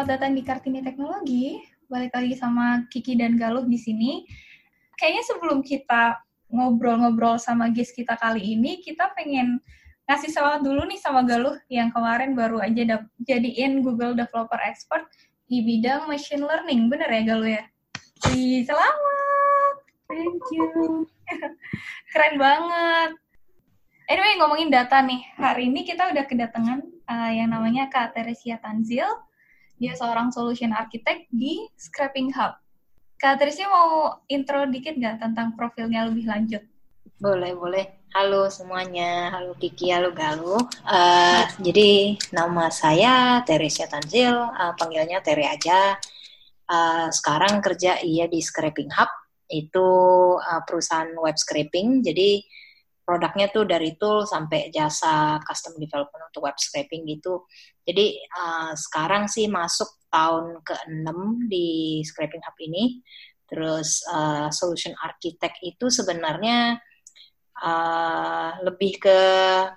selamat datang di Kartini Teknologi. Balik lagi sama Kiki dan Galuh di sini. Kayaknya sebelum kita ngobrol-ngobrol sama guest kita kali ini, kita pengen ngasih selamat dulu nih sama Galuh yang kemarin baru aja jadiin Google Developer Expert di bidang machine learning. Bener ya Galuh ya? Wih, selamat! Thank you. Keren banget. Anyway, ngomongin data nih. Hari ini kita udah kedatangan uh, yang namanya Kak Teresia Tanzil dia seorang solution architect di Scrapping Hub. Kak Tricia mau intro dikit nggak tentang profilnya lebih lanjut? Boleh, boleh. Halo semuanya, halo Kiki, halo Galuh. Uh, jadi nama saya Teresia Tanzil, uh, panggilnya Tere aja. Uh, sekarang kerja iya di Scrapping Hub, itu uh, perusahaan web scraping. Jadi produknya tuh dari tool sampai jasa custom development untuk web scraping gitu. Jadi uh, sekarang sih masuk tahun ke-6 di Scraping Hub ini. Terus uh, solution architect itu sebenarnya uh, lebih ke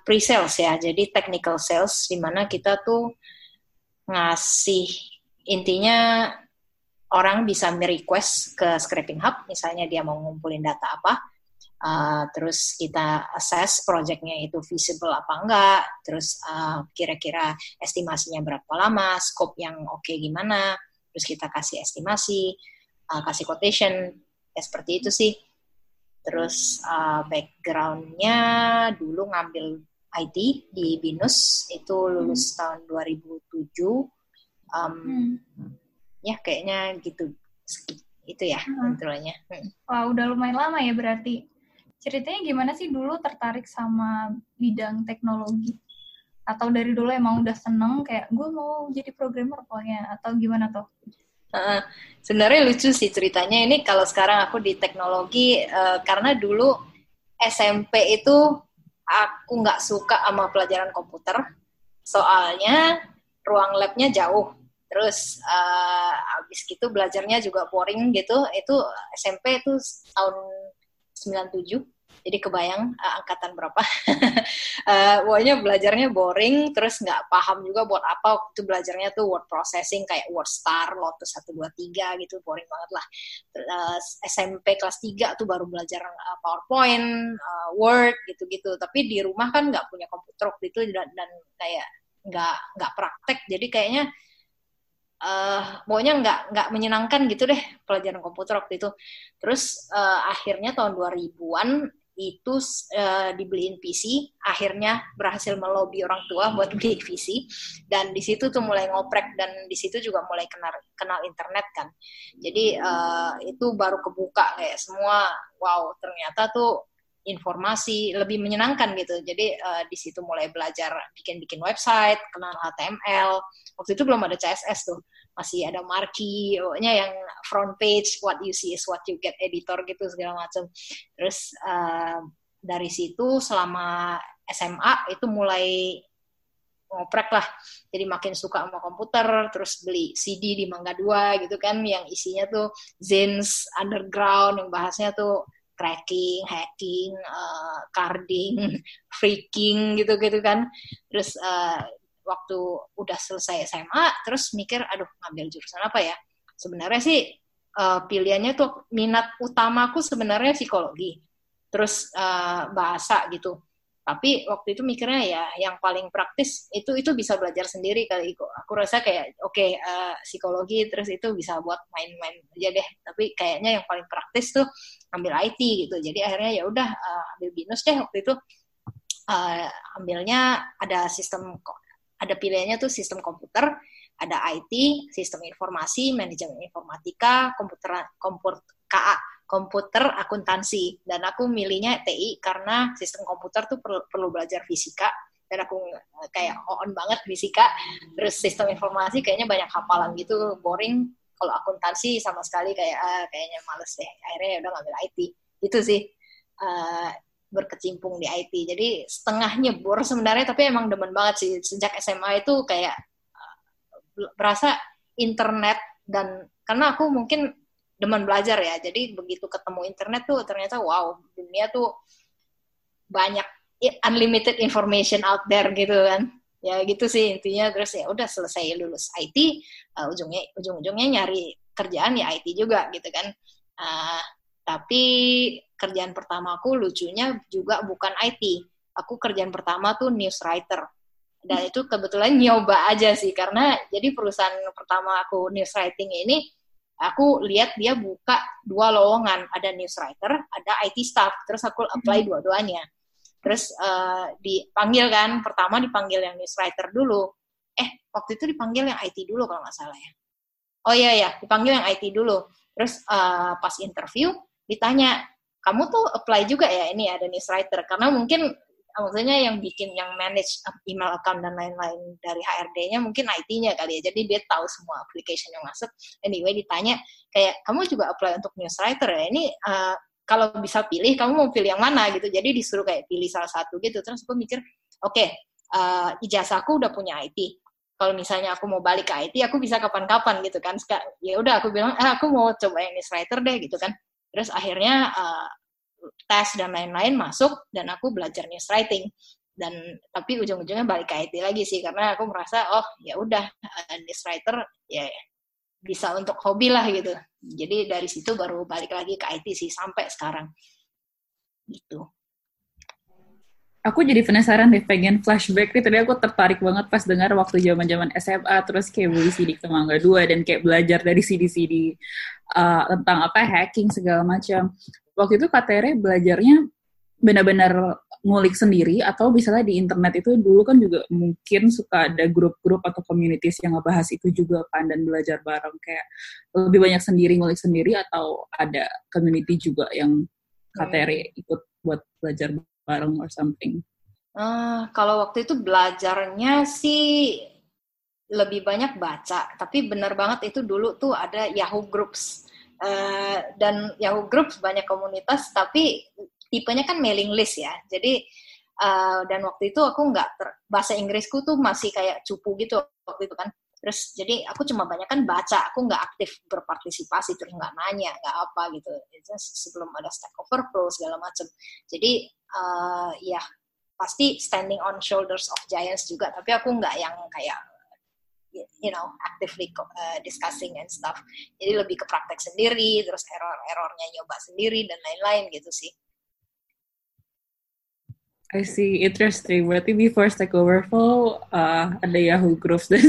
pre-sales ya. Jadi technical sales di mana kita tuh ngasih intinya orang bisa merequest ke Scraping Hub, misalnya dia mau ngumpulin data apa, Uh, terus kita assess projectnya itu visible apa enggak, terus uh, kira-kira estimasinya berapa lama, scope yang oke okay gimana, terus kita kasih estimasi, uh, kasih quotation, ya seperti itu sih. Terus uh, backgroundnya dulu ngambil IT di Binus, itu lulus hmm. tahun 2007. Um, hmm. Ya kayaknya gitu, itu ya hmm. intronya. Hmm. Wah udah lumayan lama ya berarti ceritanya gimana sih dulu tertarik sama bidang teknologi? Atau dari dulu emang udah seneng kayak gue mau jadi programmer pokoknya atau gimana tuh? Uh, sebenarnya lucu sih ceritanya. Ini kalau sekarang aku di teknologi uh, karena dulu SMP itu aku nggak suka sama pelajaran komputer. Soalnya ruang labnya jauh. Terus uh, abis gitu belajarnya juga boring gitu. Itu SMP itu tahun 97 jadi kebayang uh, angkatan berapa. uh, pokoknya belajarnya boring, terus nggak paham juga buat apa waktu belajarnya tuh word processing kayak word star, lotus 1, 2, 3 gitu, boring banget lah. Uh, SMP kelas 3 tuh baru belajar uh, PowerPoint, uh, Word gitu-gitu. Tapi di rumah kan nggak punya komputer waktu itu dan, dan kayak nggak nggak praktek, jadi kayaknya uh, pokoknya nggak nggak menyenangkan gitu deh pelajaran komputer waktu itu. Terus uh, akhirnya tahun 2000-an itu uh, dibeliin PC, akhirnya berhasil melobi orang tua buat beli PC, dan di situ tuh mulai ngoprek dan di situ juga mulai kenal kenal internet kan. Jadi uh, itu baru kebuka kayak semua, wow ternyata tuh informasi lebih menyenangkan gitu. Jadi uh, di situ mulai belajar bikin-bikin website, kenal HTML. Waktu itu belum ada CSS tuh masih ada marquee, pokoknya yang front page, what you see is what you get editor gitu segala macam. Terus uh, dari situ selama SMA itu mulai ngoprek lah. Jadi makin suka sama komputer, terus beli CD di Mangga 2 gitu kan, yang isinya tuh zins, underground, yang bahasnya tuh cracking, hacking, uh, carding, freaking gitu-gitu kan. Terus uh, waktu udah selesai SMA terus mikir aduh ngambil jurusan apa ya? Sebenarnya sih uh, pilihannya tuh minat utamaku sebenarnya psikologi terus uh, bahasa gitu. Tapi waktu itu mikirnya ya yang paling praktis itu itu bisa belajar sendiri kali. Itu aku rasa kayak oke okay, uh, eh, psikologi terus itu bisa buat main-main aja deh. Tapi kayaknya yang paling praktis tuh ambil IT gitu. Jadi akhirnya ya udah uh, ambil binus deh waktu itu. Uh, ambilnya ada sistem ada pilihannya tuh sistem komputer, ada IT, sistem informasi, manajemen informatika, komputer komputer KA, komputer akuntansi. Dan aku milihnya TI karena sistem komputer tuh perlu, perlu belajar fisika dan aku eh, kayak on banget fisika. Terus sistem informasi kayaknya banyak hafalan gitu, boring. Kalau akuntansi sama sekali kayak ah, kayaknya males deh. Akhirnya ya udah ngambil IT. Itu sih. Uh, berkecimpung di IT. Jadi setengah nyebur sebenarnya, tapi emang demen banget sih. Sejak SMA itu kayak uh, berasa internet dan karena aku mungkin demen belajar ya. Jadi begitu ketemu internet tuh ternyata wow, dunia tuh banyak unlimited information out there gitu kan. ya gitu sih intinya terus ya udah selesai lulus IT uh, ujungnya ujung-ujungnya nyari kerjaan ya IT juga gitu kan uh, tapi kerjaan pertamaku lucunya juga bukan IT aku kerjaan pertama tuh news writer dan itu kebetulan nyoba aja sih karena jadi perusahaan pertama aku news writing ini aku lihat dia buka dua lowongan. Ada news writer ada IT staff. Terus aku apply hmm. dua-duanya. Terus uh, dipanggil kan pertama dipanggil yang news writer dulu. Eh waktu itu dipanggil yang IT dulu kalau nggak salah ya. Oh iya ya dipanggil yang IT dulu. Terus uh, pas interview ditanya kamu tuh apply juga ya ini ada news writer karena mungkin maksudnya yang bikin yang manage email account dan lain-lain dari HRD-nya mungkin IT-nya kali ya. Jadi dia tahu semua application yang masuk. Anyway ditanya kayak kamu juga apply untuk news writer ya. Ini uh, kalau bisa pilih kamu mau pilih yang mana gitu. Jadi disuruh kayak pilih salah satu gitu. Terus aku mikir, oke, okay, uh, ijazahku udah punya IT. Kalau misalnya aku mau balik ke IT, aku bisa kapan-kapan gitu kan. Ya udah aku bilang, eh, aku mau coba yang news writer deh gitu kan. Terus akhirnya uh, tes dan lain-lain masuk dan aku belajar news writing. Dan tapi ujung-ujungnya balik ke IT lagi sih karena aku merasa oh ya udah uh, news writer ya bisa untuk hobi lah gitu. Jadi dari situ baru balik lagi ke IT sih sampai sekarang. Gitu aku jadi penasaran deh pengen flashback nih. Tadi aku tertarik banget pas dengar waktu zaman zaman SMA terus kayak beli CD Kemangga 2 dan kayak belajar dari CD-CD uh, tentang apa hacking segala macam. Waktu itu KTR belajarnya benar-benar ngulik sendiri atau misalnya di internet itu dulu kan juga mungkin suka ada grup-grup atau communities yang ngebahas itu juga kan dan belajar bareng. Kayak lebih banyak sendiri ngulik sendiri atau ada community juga yang KTR hmm. ikut buat belajar bareng or something. Uh, kalau waktu itu belajarnya sih lebih banyak baca, tapi benar banget itu dulu tuh ada Yahoo Groups uh, dan Yahoo Groups banyak komunitas, tapi tipenya kan mailing list ya. Jadi uh, dan waktu itu aku nggak bahasa Inggrisku tuh masih kayak cupu gitu waktu itu kan. Terus jadi aku cuma banyak kan baca, aku nggak aktif berpartisipasi terus nggak nanya, nggak apa gitu. Itu sebelum ada Stack Overflow segala macam. Jadi uh, ya pasti standing on shoulders of giants juga. Tapi aku nggak yang kayak you know actively uh, discussing and stuff. Jadi lebih ke praktek sendiri, terus error-errornya nyoba sendiri dan lain-lain gitu sih. I see, interesting. Berarti before Stack Overflow uh, ada Yahoo Groups dan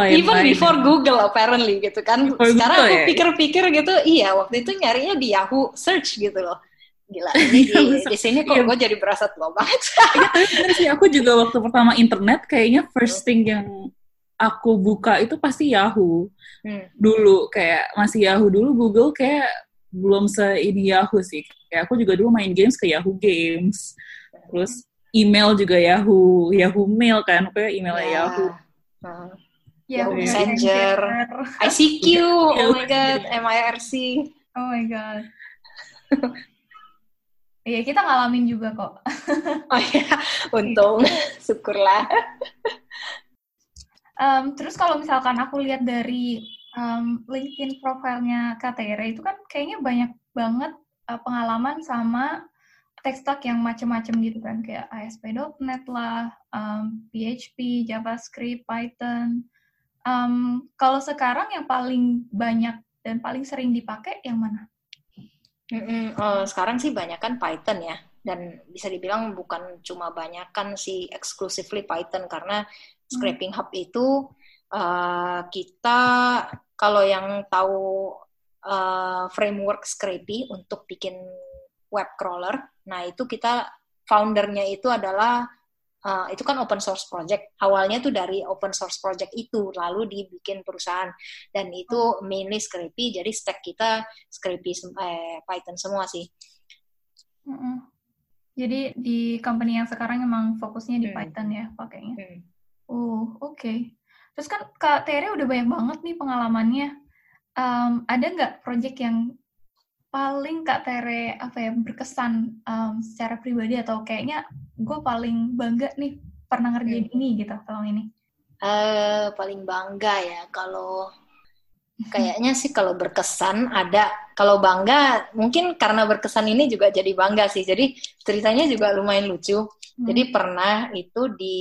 lain-lain. Even before Google apparently gitu kan. Before Sekarang Google, aku ya? pikir-pikir ya? gitu, iya waktu itu nyarinya di Yahoo Search gitu loh. Gila, ini di, di sini kok iya. gue jadi berasa tua banget. Tapi bener sih, aku juga waktu pertama internet kayaknya first thing yang aku buka itu pasti Yahoo. Hmm. Dulu kayak masih Yahoo dulu, Google kayak belum se ini Yahoo sih. Kayak aku juga dulu main games ke Yahoo Games terus email juga Yahoo Yahoo Mail kan kayak emailnya yeah. Yahoo uh, Yahoo Messenger ICQ oh my god MIRC oh my god Iya, kita ngalamin juga kok. oh iya, untung. Syukurlah. um, terus kalau misalkan aku lihat dari um, LinkedIn profilnya KTR itu kan kayaknya banyak banget uh, pengalaman sama tech stack yang macam-macam gitu kan kayak ASP.NET lah, um, PHP, JavaScript, Python. Um, kalau sekarang yang paling banyak dan paling sering dipakai yang mana? Mm-mm, uh, sekarang sih banyak kan Python ya, dan bisa dibilang bukan cuma banyak kan si exclusively Python karena hmm. Scraping Hub itu uh, kita kalau yang tahu uh, framework Scrapy untuk bikin web crawler. Nah, itu kita foundernya itu adalah uh, itu kan open source project. Awalnya tuh dari open source project itu lalu dibikin perusahaan dan itu mainly Scrapy. Jadi stack kita Scrapy eh, Python semua sih. Mm -hmm. Jadi di company yang sekarang emang fokusnya di hmm. Python ya pakainya. Hmm. Oh, oke. Okay. Terus kan Kak Tere udah banyak banget nih pengalamannya. Um, ada nggak project yang paling Kak Tere apa ya berkesan um, secara pribadi atau kayaknya gue paling bangga nih pernah ngerjain hmm. ini gitu kalau ini? Uh, paling bangga ya kalau kayaknya sih kalau berkesan ada kalau bangga mungkin karena berkesan ini juga jadi bangga sih jadi ceritanya juga lumayan lucu hmm. jadi pernah itu di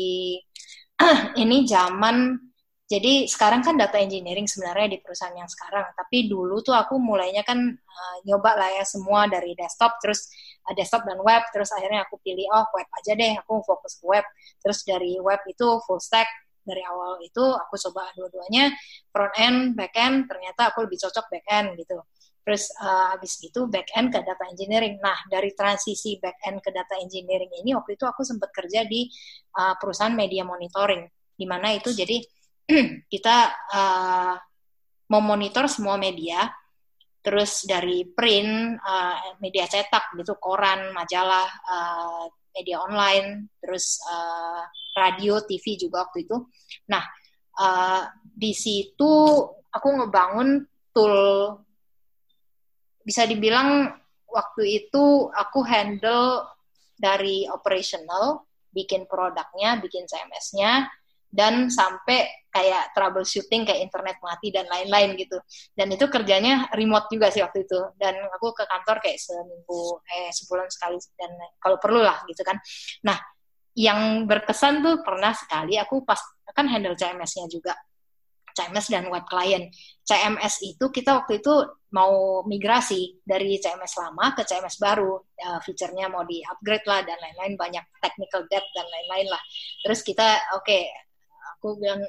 ini zaman jadi sekarang kan data engineering sebenarnya di perusahaan yang sekarang, tapi dulu tuh aku mulainya kan uh, nyoba lah ya semua dari desktop, terus uh, desktop dan web, terus akhirnya aku pilih oh web aja deh, aku fokus ke web, terus dari web itu full stack, dari awal itu aku coba dua-duanya front end, back end, ternyata aku lebih cocok back end gitu. Terus uh, habis itu back end ke data engineering. Nah dari transisi back end ke data engineering ini waktu itu aku sempat kerja di uh, perusahaan media monitoring, di mana itu jadi kita uh, memonitor semua media, terus dari print, uh, media cetak gitu, koran, majalah, uh, media online, terus uh, radio, TV juga waktu itu. Nah, uh, di situ aku ngebangun tool, bisa dibilang waktu itu aku handle dari operational, bikin produknya, bikin CMS-nya, dan sampai kayak troubleshooting kayak internet mati dan lain-lain gitu. Dan itu kerjanya remote juga sih waktu itu. Dan aku ke kantor kayak seminggu eh sebulan sekali dan kalau perlu lah gitu kan. Nah, yang berkesan tuh pernah sekali aku pas kan handle CMS-nya juga. CMS dan web client. CMS itu kita waktu itu mau migrasi dari CMS lama ke CMS baru. Uh, fiturnya mau di-upgrade lah dan lain-lain, banyak technical debt dan lain-lain lah. Terus kita, oke, okay, aku bilang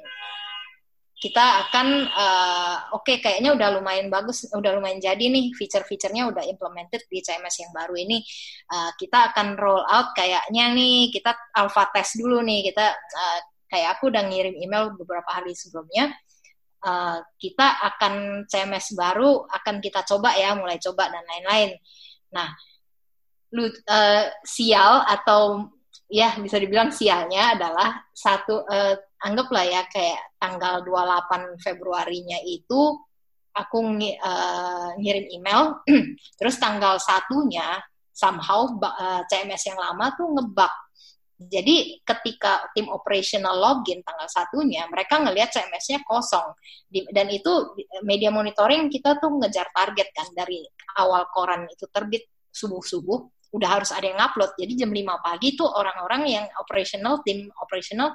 kita akan uh, oke okay, kayaknya udah lumayan bagus, udah lumayan jadi nih feature-featurenya udah implemented di CMS yang baru ini. Uh, kita akan roll out kayaknya nih kita alpha test dulu nih kita uh, kayak aku udah ngirim email beberapa hari sebelumnya. Uh, kita akan CMS baru akan kita coba ya, mulai coba dan lain-lain. Nah, lu uh, sial atau ya bisa dibilang sialnya adalah satu uh, anggaplah ya kayak tanggal 28 Februarinya itu aku ng uh, eh, ngirim email, terus tanggal satunya somehow uh, eh, CMS yang lama tuh ngebug. Jadi ketika tim operational login tanggal satunya, mereka ngelihat CMS-nya kosong. Dan itu media monitoring kita tuh ngejar target kan dari awal koran itu terbit subuh-subuh, udah harus ada yang upload. Jadi jam 5 pagi tuh orang-orang yang operational, tim operational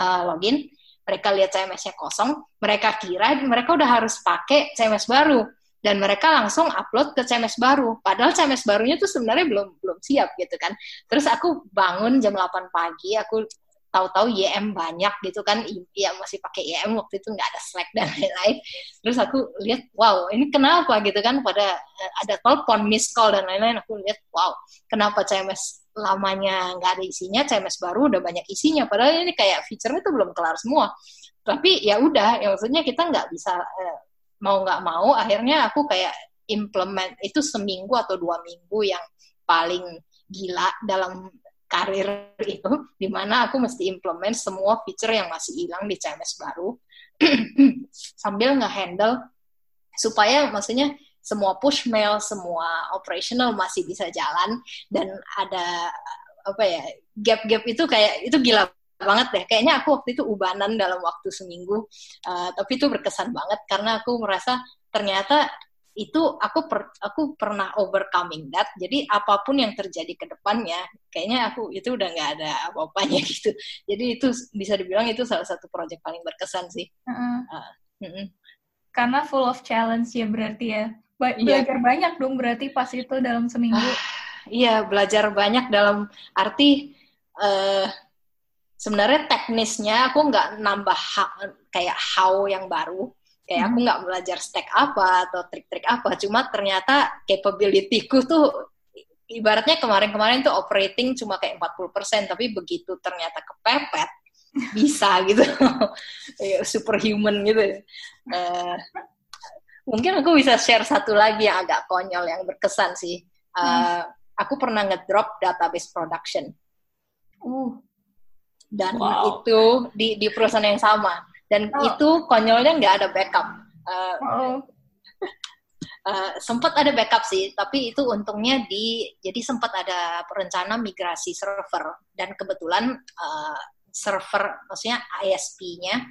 uh, login, mereka lihat CMS-nya kosong, mereka kira mereka udah harus pakai CMS baru dan mereka langsung upload ke CMS baru. Padahal CMS barunya tuh sebenarnya belum belum siap gitu kan. Terus aku bangun jam 8 pagi, aku tahu-tahu YM banyak gitu kan, ya masih pakai YM waktu itu nggak ada Slack dan lain-lain. Terus aku lihat, wow, ini kenapa gitu kan? Pada eh, ada telepon, miss call dan lain-lain. Aku lihat, wow, kenapa CMS lamanya nggak ada isinya, CMS baru udah banyak isinya. Padahal ini kayak fiturnya itu belum kelar semua. Tapi ya udah, ya maksudnya kita nggak bisa eh, mau nggak mau. Akhirnya aku kayak implement itu seminggu atau dua minggu yang paling gila dalam karir itu, di mana aku mesti implement semua feature yang masih hilang di CMS baru, sambil nge-handle supaya maksudnya semua push mail, semua operational masih bisa jalan dan ada apa ya gap-gap itu kayak itu gila banget deh. Kayaknya aku waktu itu ubanan dalam waktu seminggu, uh, tapi itu berkesan banget karena aku merasa ternyata itu aku per, aku pernah overcoming that. Jadi apa pun yang terjadi ke depannya, kayaknya aku itu udah nggak ada apa-apanya gitu. Jadi itu bisa dibilang itu salah satu proyek paling berkesan sih. Uh -uh. Uh, uh -uh. Karena full of challenge ya berarti ya. Ba iya. belajar banyak dong berarti pas itu dalam seminggu. Ah, iya, belajar banyak dalam arti uh, sebenarnya teknisnya aku nggak nambah ha kayak how yang baru. Kayak aku nggak belajar stack apa atau trik-trik apa, cuma ternyata capability-ku tuh ibaratnya kemarin-kemarin tuh operating cuma kayak 40%, tapi begitu ternyata kepepet, bisa gitu. superhuman gitu. Uh, mungkin aku bisa share satu lagi yang agak konyol yang berkesan sih. Uh, hmm. Aku pernah ngedrop database production. Uh. Dan wow. itu di di perusahaan yang sama. Dan oh. itu konyolnya nggak ada backup. Uh, oh. uh, sempat ada backup sih, tapi itu untungnya di jadi sempat ada perencana migrasi server dan kebetulan uh, server maksudnya ISP-nya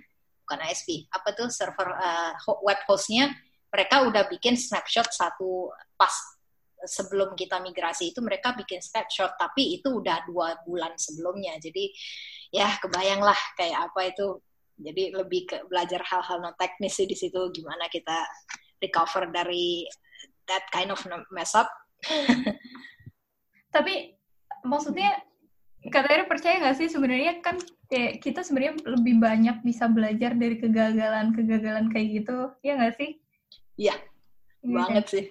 bukan ISP apa tuh server uh, web hostnya mereka udah bikin snapshot satu pas sebelum kita migrasi itu mereka bikin snapshot tapi itu udah dua bulan sebelumnya jadi ya kebayanglah kayak apa itu jadi lebih ke belajar hal-hal non teknis sih di situ gimana kita recover dari that kind of mess up. Tapi maksudnya katanya percaya nggak sih sebenarnya kan kayak kita sebenarnya lebih banyak bisa belajar dari kegagalan-kegagalan kayak gitu ya nggak sih? Iya ya, banget sih.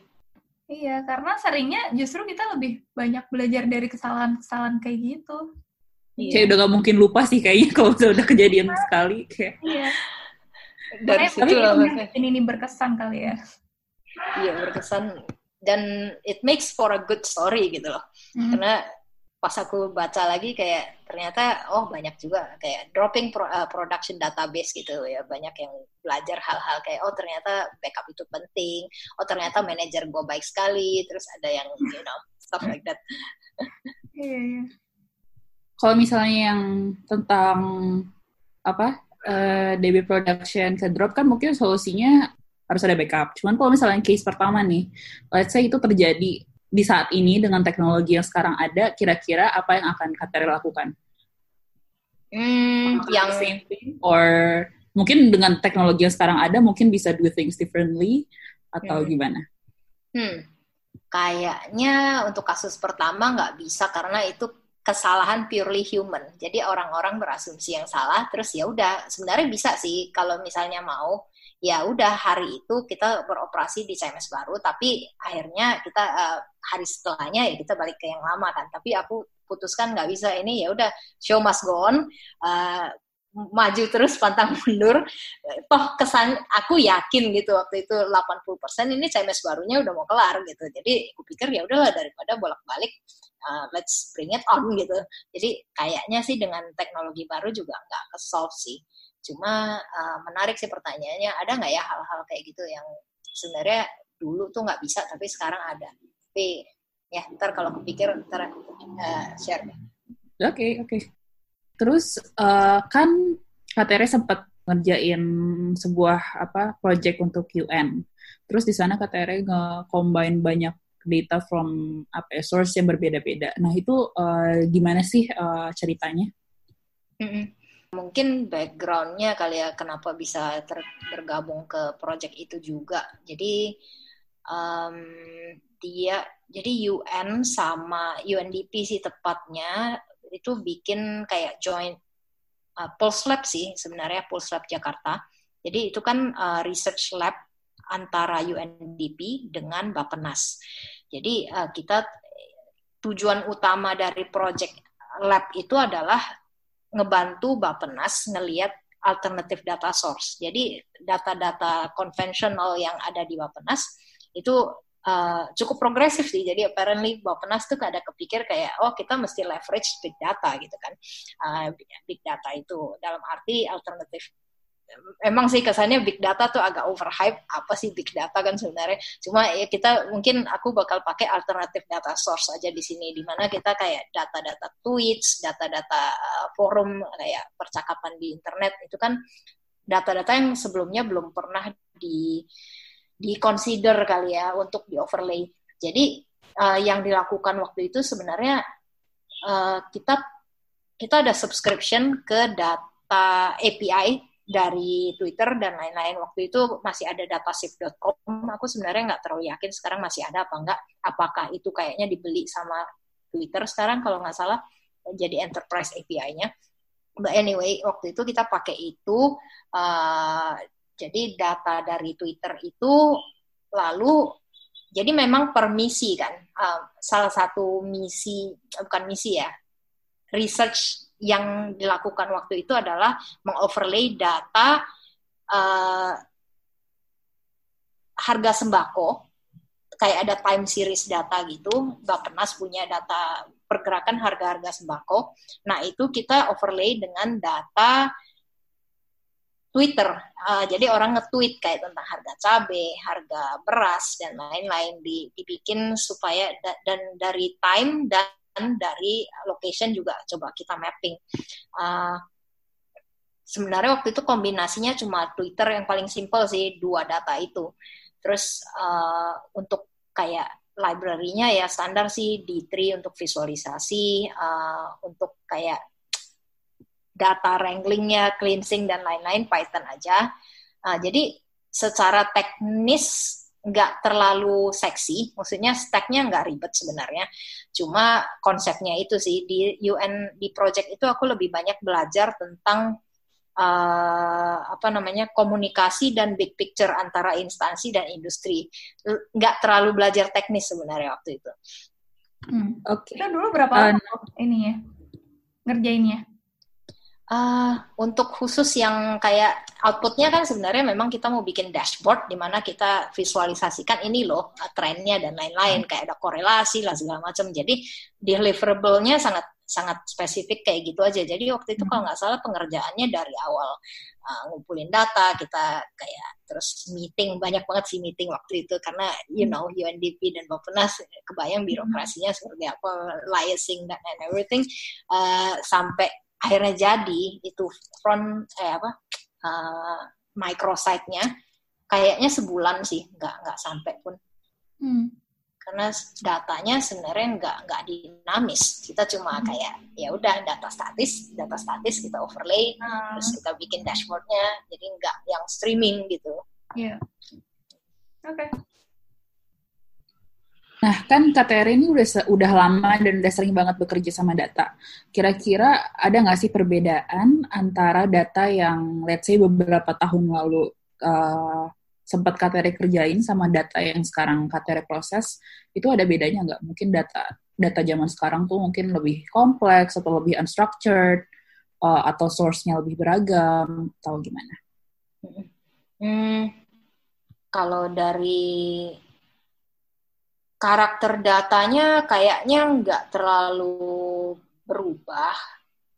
Iya karena seringnya justru kita lebih banyak belajar dari kesalahan-kesalahan kayak gitu Iya. Kayak udah gak mungkin lupa sih kayaknya kalau udah kejadian nah, sekali kayak. Iya. Dari situ lah ini, ini berkesan kali ya. Iya berkesan dan it makes for a good story gitu loh. Hmm. Karena pas aku baca lagi kayak ternyata oh banyak juga kayak dropping pro, uh, production database gitu ya banyak yang belajar hal-hal kayak oh ternyata backup itu penting oh ternyata manajer gue baik sekali terus ada yang you know stuff like that iya, iya kalau misalnya yang tentang apa uh, eh, DB production ke drop kan mungkin solusinya harus ada backup. Cuman kalau misalnya case pertama nih, let's say itu terjadi di saat ini dengan teknologi yang sekarang ada, kira-kira apa yang akan Kateri lakukan? Hmm, yang same thing or mungkin dengan teknologi yang sekarang ada mungkin bisa do things differently atau hmm. gimana? Hmm, kayaknya untuk kasus pertama nggak bisa karena itu kesalahan purely human. Jadi orang-orang berasumsi yang salah, terus ya udah sebenarnya bisa sih kalau misalnya mau ya udah hari itu kita beroperasi di CMS baru, tapi akhirnya kita uh, hari setelahnya ya kita balik ke yang lama kan. Tapi aku putuskan nggak bisa ini ya udah show must go on. Uh, maju terus pantang mundur toh kesan aku yakin gitu waktu itu 80% ini CMS barunya udah mau kelar gitu jadi aku pikir ya udahlah daripada bolak-balik uh, let's bring it on gitu jadi kayaknya sih dengan teknologi baru juga nggak ke solve sih cuma uh, menarik sih pertanyaannya ada nggak ya hal-hal kayak gitu yang sebenarnya dulu tuh nggak bisa tapi sekarang ada tapi ya ntar kalau kepikir ntar uh, share oke okay, oke okay. Terus uh, kan KTR sempat ngerjain sebuah apa project untuk UN. Terus di sana KTR nge-combine banyak data from apa ya, source yang berbeda-beda. Nah itu uh, gimana sih uh, ceritanya? Mm-hmm. Mungkin backgroundnya kali ya kenapa bisa ter- bergabung ke project itu juga. Jadi um, dia jadi UN sama UNDP sih tepatnya itu bikin kayak joint uh, Pulse Lab sih sebenarnya Pulse Lab Jakarta. Jadi itu kan uh, research lab antara UNDP dengan Bapenas. Jadi uh, kita tujuan utama dari project lab itu adalah ngebantu Bapenas ngelihat alternative data source. Jadi data-data konvensional yang ada di Bapenas itu uh, cukup progresif sih. Jadi apparently Bapenas tuh ada kepikir kayak oh kita mesti leverage big data gitu kan. Uh, big data itu dalam arti alternatif emang sih kesannya big data tuh agak overhype. Apa sih big data kan sebenarnya? Cuma ya kita mungkin aku bakal pakai alternatif data source aja di sini di mana kita kayak data-data tweets data-data uh, forum kayak percakapan di internet. Itu kan data-data yang sebelumnya belum pernah di di consider kali ya untuk di overlay. Jadi uh, yang dilakukan waktu itu sebenarnya uh, kita kita ada subscription ke data API dari Twitter dan lain-lain. Waktu itu masih ada datasif.com. Aku sebenarnya nggak terlalu yakin sekarang masih ada apa enggak. Apakah itu kayaknya dibeli sama Twitter sekarang kalau nggak salah jadi enterprise API-nya. But anyway, waktu itu kita pakai itu. Uh, jadi data dari Twitter itu lalu jadi memang permisi kan uh, salah satu misi bukan misi ya research yang dilakukan waktu itu adalah mengoverlay data uh, harga sembako kayak ada time series data gitu Bappenas punya data pergerakan harga-harga sembako nah itu kita overlay dengan data Twitter. Uh, jadi orang nge-tweet kayak tentang harga cabai, harga beras dan lain-lain di, dibikin supaya da, dan dari time dan dari location juga coba kita mapping. Uh, sebenarnya waktu itu kombinasinya cuma Twitter yang paling simple sih dua data itu. Terus uh, untuk kayak library-nya ya standar sih D3 untuk visualisasi, uh, untuk kayak data wranglingnya, cleansing dan lain-lain Python aja. Uh, jadi secara teknis nggak terlalu seksi, maksudnya stacknya nggak ribet sebenarnya. Cuma konsepnya itu sih di UN di project itu aku lebih banyak belajar tentang uh, apa namanya komunikasi dan big picture antara instansi dan industri. Nggak terlalu belajar teknis sebenarnya waktu itu. Hmm. Oke. Okay. dulu berapa uh, ini ya ngerjainnya? Uh, untuk khusus yang kayak outputnya kan sebenarnya memang kita mau bikin dashboard di mana kita visualisasikan ini loh uh, trennya dan lain-lain hmm. kayak ada korelasi lah segala macam. Jadi deliverable-nya sangat sangat spesifik kayak gitu aja. Jadi waktu itu hmm. kalau nggak salah pengerjaannya dari awal uh, ngumpulin data kita kayak terus meeting banyak banget sih meeting waktu itu karena you hmm. know UNDP dan Bappenas kebayang birokrasinya seperti apa liaising dan everything uh, sampai akhirnya jadi itu front eh apa uh, microsite-nya kayaknya sebulan sih nggak nggak sampai pun hmm. karena datanya sebenarnya nggak nggak dinamis kita cuma hmm. kayak ya udah data statis data statis kita overlay hmm. terus kita bikin dashboardnya jadi nggak yang streaming gitu yeah. oke okay. Nah, kan KTR ini udah udah lama dan udah sering banget bekerja sama data. Kira-kira ada nggak sih perbedaan antara data yang, let's say, beberapa tahun lalu uh, sempat KTR kerjain sama data yang sekarang KTR proses, itu ada bedanya nggak? Mungkin data data zaman sekarang tuh mungkin lebih kompleks atau lebih unstructured, uh, atau source-nya lebih beragam, atau gimana? Hmm, kalau dari karakter datanya kayaknya nggak terlalu berubah.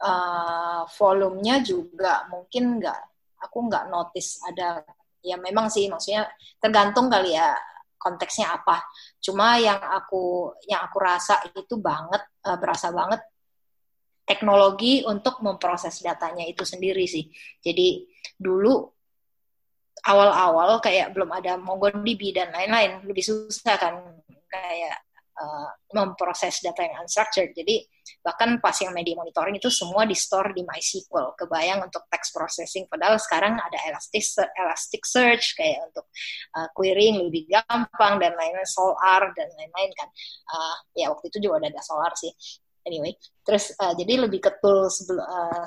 Uh, volumenya juga mungkin nggak, aku nggak notice ada, ya memang sih maksudnya tergantung kali ya konteksnya apa. Cuma yang aku yang aku rasa itu banget, uh, berasa banget teknologi untuk memproses datanya itu sendiri sih. Jadi dulu awal-awal kayak belum ada MongoDB dan lain-lain lebih susah kan kayak uh, memproses data yang unstructured. Jadi bahkan pas yang media monitoring itu semua di store di MySQL. Kebayang untuk text processing. Padahal sekarang ada Elastic Elastic Search kayak untuk uh, querying lebih gampang dan lain-lain Solar dan lain-lain kan. Uh, ya waktu itu juga ada Solar sih. Anyway, terus uh, jadi lebih ke tools uh,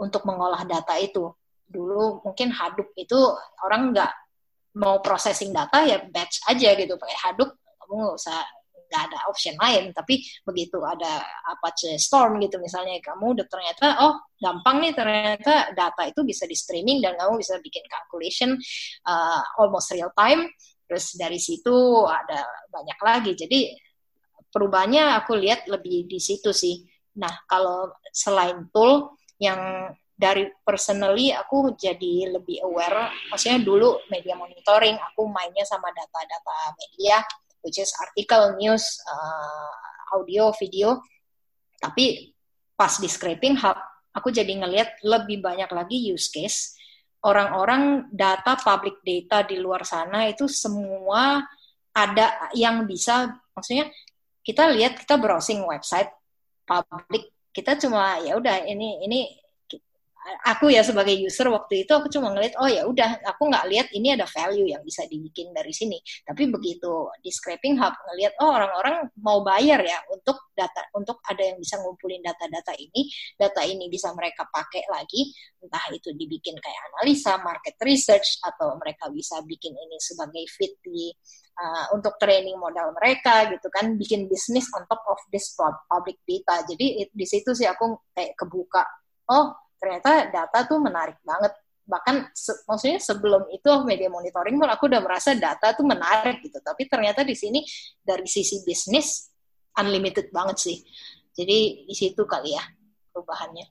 untuk mengolah data itu. Dulu mungkin Hadoop itu orang nggak mau processing data ya batch aja gitu pakai Hadoop kamu usah nggak ada option lain tapi begitu ada Apache Storm gitu misalnya kamu udah ternyata oh gampang nih ternyata data itu bisa di streaming dan kamu bisa bikin calculation uh, almost real time. Terus dari situ ada banyak lagi. Jadi perubahannya aku lihat lebih di situ sih. Nah kalau selain tool yang dari personally aku jadi lebih aware maksudnya dulu media monitoring aku mainnya sama data-data media which is artikel, news, uh, audio, video. Tapi pas di scraping hub, aku jadi ngelihat lebih banyak lagi use case orang-orang data public data di luar sana itu semua ada yang bisa maksudnya kita lihat kita browsing website public kita cuma ya udah ini ini aku ya sebagai user waktu itu aku cuma ngeliat oh ya udah aku nggak lihat ini ada value yang bisa dibikin dari sini. Tapi begitu di scraping hub ngelihat oh orang-orang mau bayar ya untuk data untuk ada yang bisa ngumpulin data-data ini data ini bisa mereka pakai lagi. Entah itu dibikin kayak analisa market research atau mereka bisa bikin ini sebagai fit di uh, untuk training modal mereka gitu kan bikin bisnis on top of this public data. Jadi di situ sih aku kayak kebuka oh ternyata data tuh menarik banget. Bahkan se maksudnya sebelum itu media monitoring pun aku udah merasa data tuh menarik gitu. Tapi ternyata di sini dari sisi bisnis unlimited banget sih. Jadi di situ kali ya perubahannya.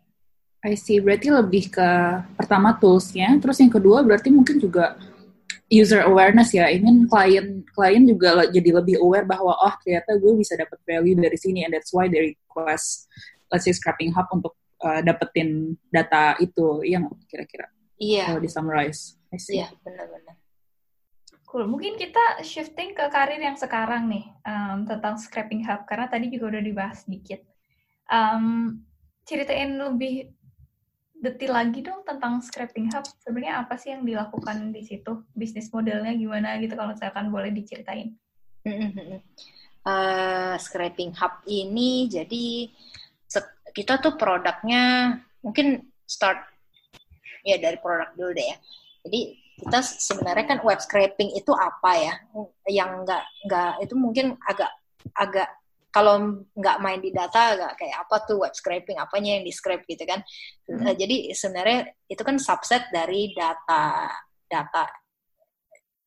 I see. Berarti lebih ke pertama toolsnya. Terus yang kedua berarti mungkin juga user awareness ya. Ingin klien klien juga jadi lebih aware bahwa oh ternyata gue bisa dapat value dari sini. And that's why they request let's say scrapping hub untuk uh, dapetin data itu yang kira-kira iya kalau di summarize iya benar-benar Cool. Mungkin kita shifting ke karir yang sekarang nih um, tentang scraping hub karena tadi juga udah dibahas sedikit. Um, ceritain lebih detail lagi dong tentang scraping hub. Sebenarnya apa sih yang dilakukan di situ? Bisnis modelnya gimana gitu kalau misalkan boleh diceritain. uh, scraping hub ini jadi kita tuh produknya mungkin start ya dari produk dulu deh ya. Jadi kita sebenarnya kan web scraping itu apa ya yang nggak nggak itu mungkin agak agak kalau nggak main di data agak kayak apa tuh web scraping apanya yang di scrape gitu kan hmm. jadi sebenarnya itu kan subset dari data data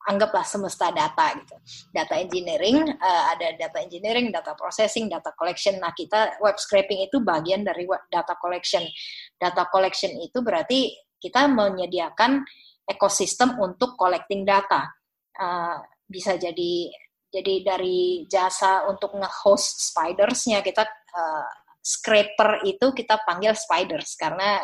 anggaplah semesta data gitu data engineering uh, ada data engineering data processing data collection nah kita web scraping itu bagian dari data collection data collection itu berarti kita menyediakan ekosistem untuk collecting data. Uh, bisa jadi jadi dari jasa untuk nge-host spidersnya kita uh, scraper itu kita panggil spiders karena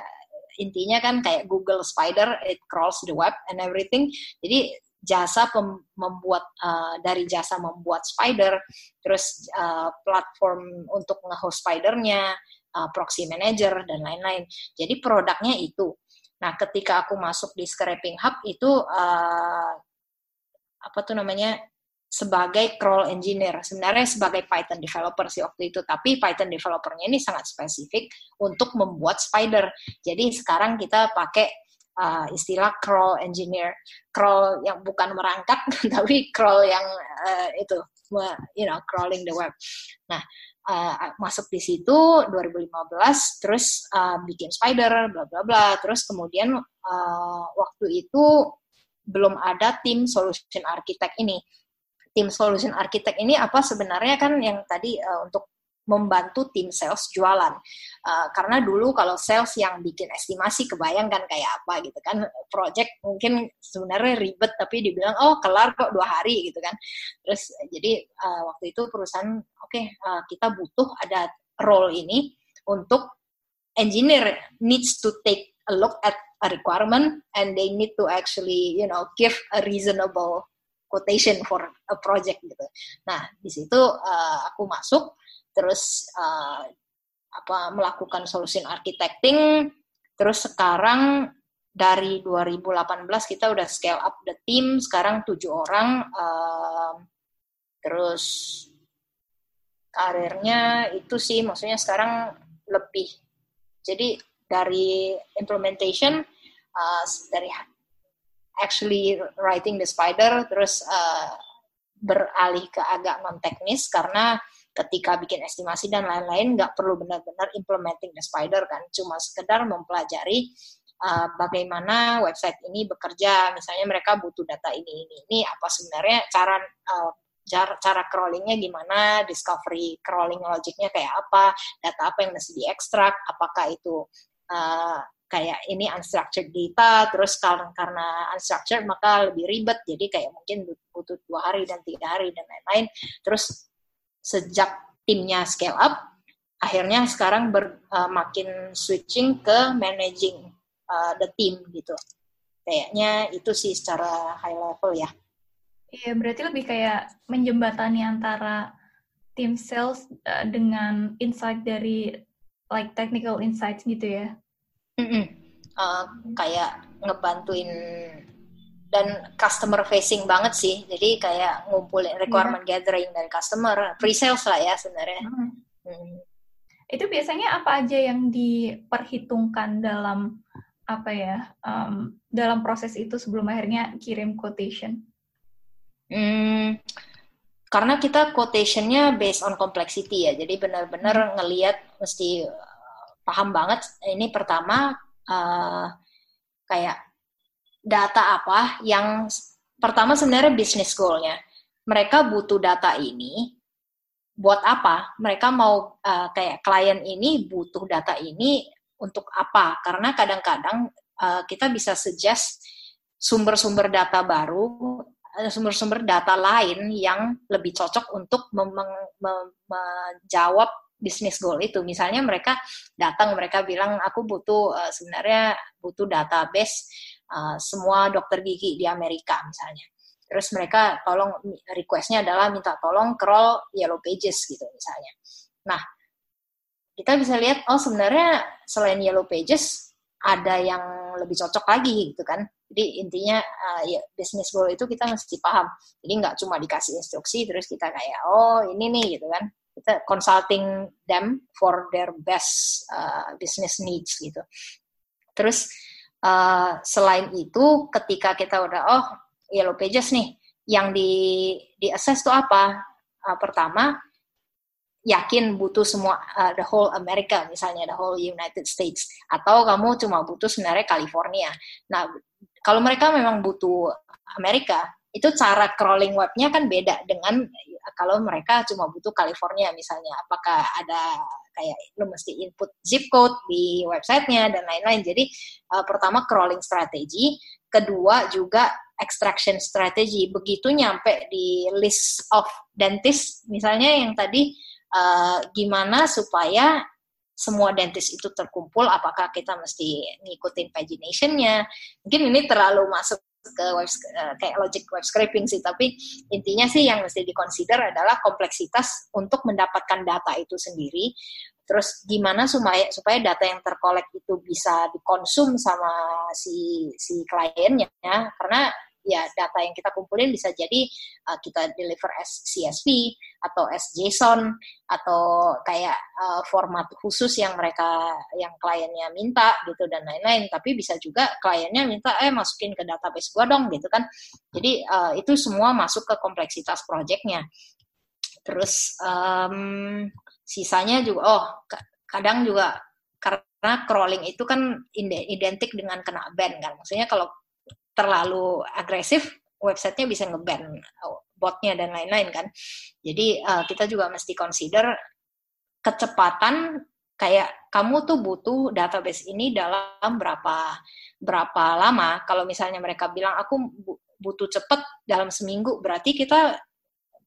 intinya kan kayak Google Spider it crawls the web and everything. Jadi jasa pem, membuat uh, dari jasa membuat spider, terus uh, platform untuk nge-host spidernya, uh, proxy manager dan lain-lain. Jadi produknya itu. Nah, ketika aku masuk di Scraping Hub itu uh, apa tuh namanya sebagai crawl engineer. Sebenarnya sebagai Python developer sih waktu itu, tapi Python developernya ini sangat spesifik untuk membuat spider. Jadi sekarang kita pakai uh, istilah crawl engineer. Crawl yang bukan merangkak, tapi crawl yang uh, itu, you know, crawling the web. Nah, uh, masuk di situ 2015 terus uh, bikin spider bla bla bla terus kemudian uh, waktu itu belum ada tim solution architect ini tim solution architect ini apa sebenarnya kan yang tadi uh, untuk membantu tim sales jualan. Uh, karena dulu kalau sales yang bikin estimasi kebayangkan kayak apa gitu kan. Project mungkin sebenarnya ribet tapi dibilang oh kelar kok dua hari gitu kan. Terus jadi uh, waktu itu perusahaan oke okay, uh, kita butuh ada role ini untuk engineer needs to take a look at a requirement and they need to actually you know give a reasonable quotation for a project gitu. Nah di situ uh, aku masuk terus uh, apa melakukan solution architecting. Terus sekarang dari 2018 kita udah scale up the team sekarang tujuh orang uh, terus karirnya itu sih maksudnya sekarang lebih. Jadi dari implementation uh, dari actually writing the spider terus uh, beralih ke agak non teknis karena ketika bikin estimasi dan lain-lain nggak perlu benar-benar implementing the spider kan? Cuma sekedar mempelajari uh, bagaimana website ini bekerja. Misalnya mereka butuh data ini ini ini apa sebenarnya cara uh, cara, crawlingnya gimana discovery crawling logicnya kayak apa data apa yang mesti diekstrak apakah itu uh, kayak ini unstructured data terus karena karena unstructured maka lebih ribet. Jadi kayak mungkin butuh dua hari dan tiga hari dan lain-lain. Terus sejak timnya scale up, akhirnya sekarang ber, uh, makin switching ke managing uh, the team gitu. Kayaknya itu sih secara high level ya. Iya, berarti lebih kayak menjembatani antara tim sales uh, dengan insight dari like technical insights gitu ya. Mm -mm. Uh, kayak ngebantuin dan customer facing banget sih. Jadi kayak ngumpulin iya. requirement yeah. gathering dari customer, pre-sales lah ya sebenarnya. Hmm. Hmm. Itu biasanya apa aja yang diperhitungkan dalam apa ya um, dalam proses itu sebelum akhirnya kirim quotation? Hmm, karena kita quotationnya based on complexity ya, jadi benar-benar hmm. ngelihat mesti uh, paham banget. Ini pertama uh, kayak data apa yang pertama sebenarnya bisnis goalnya. Mereka butuh data ini buat apa? Mereka mau uh, kayak klien ini butuh data ini untuk apa? Karena kadang-kadang uh, kita bisa suggest sumber-sumber data baru, sumber-sumber data lain yang lebih cocok untuk menjawab bisnis goal itu. Misalnya mereka datang, mereka bilang aku butuh uh, sebenarnya butuh database uh, semua dokter gigi di Amerika misalnya. terus mereka tolong requestnya adalah minta tolong crawl yellow pages gitu misalnya. Nah, kita bisa lihat oh sebenarnya selain yellow pages ada yang lebih cocok lagi gitu kan. Jadi intinya uh, ya business goal itu kita mesti paham. Jadi nggak cuma dikasih instruksi terus kita kayak oh ini nih gitu kan. Kita consulting them for their best uh, business needs gitu. Terus uh, selain itu ketika kita udah oh yellow pages nih yang di di assess itu apa? Uh, pertama yakin butuh semua uh, the whole America misalnya the whole United States atau kamu cuma butuh sebenarnya California. Nah, kalau mereka memang butuh Amerika, itu cara crawling webnya kan beda dengan kalau mereka cuma butuh California misalnya. Apakah ada kayak lu mesti input zip code di websitenya dan lain-lain. Jadi uh, pertama crawling strategi, kedua juga extraction strategy. Begitu nyampe di list of dentist misalnya yang tadi uh, gimana supaya semua dentist itu terkumpul, apakah kita mesti ngikutin pagination-nya. Mungkin ini terlalu masuk ke web, uh, kayak logic web scraping sih, tapi intinya sih yang mesti dikonsider adalah kompleksitas untuk mendapatkan data itu sendiri. Terus gimana supaya supaya data yang terkolek itu bisa dikonsum sama si si kliennya, karena ya data yang kita kumpulin bisa jadi uh, kita deliver as CSV atau as JSON atau kayak uh, format khusus yang mereka yang kliennya minta gitu dan lain-lain. Tapi bisa juga kliennya minta eh masukin ke database gua dong gitu kan. Jadi uh, itu semua masuk ke kompleksitas projectnya. Terus um, sisanya juga oh kadang juga karena crawling itu kan identik dengan kena ban kan. Maksudnya kalau terlalu agresif, websitenya bisa ngeban uh, botnya dan lain-lain kan. Jadi uh, kita juga mesti consider kecepatan kayak kamu tuh butuh database ini dalam berapa berapa lama. Kalau misalnya mereka bilang aku butuh cepet dalam seminggu, berarti kita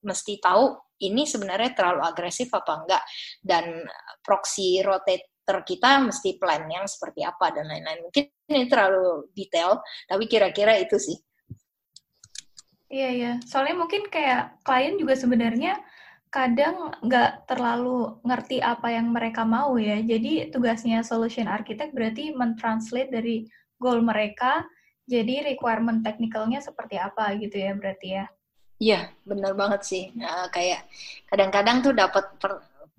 mesti tahu ini sebenarnya terlalu agresif apa enggak dan proxy rotate kita mesti plan yang seperti apa dan lain-lain. Mungkin ini terlalu detail, tapi kira-kira itu sih. Iya, iya. Soalnya mungkin kayak klien juga sebenarnya kadang nggak terlalu ngerti apa yang mereka mau ya. Jadi tugasnya solution architect berarti mentranslate dari goal mereka jadi requirement technicalnya seperti apa gitu ya berarti ya. Iya, benar banget sih. Nah, kayak kadang-kadang tuh dapat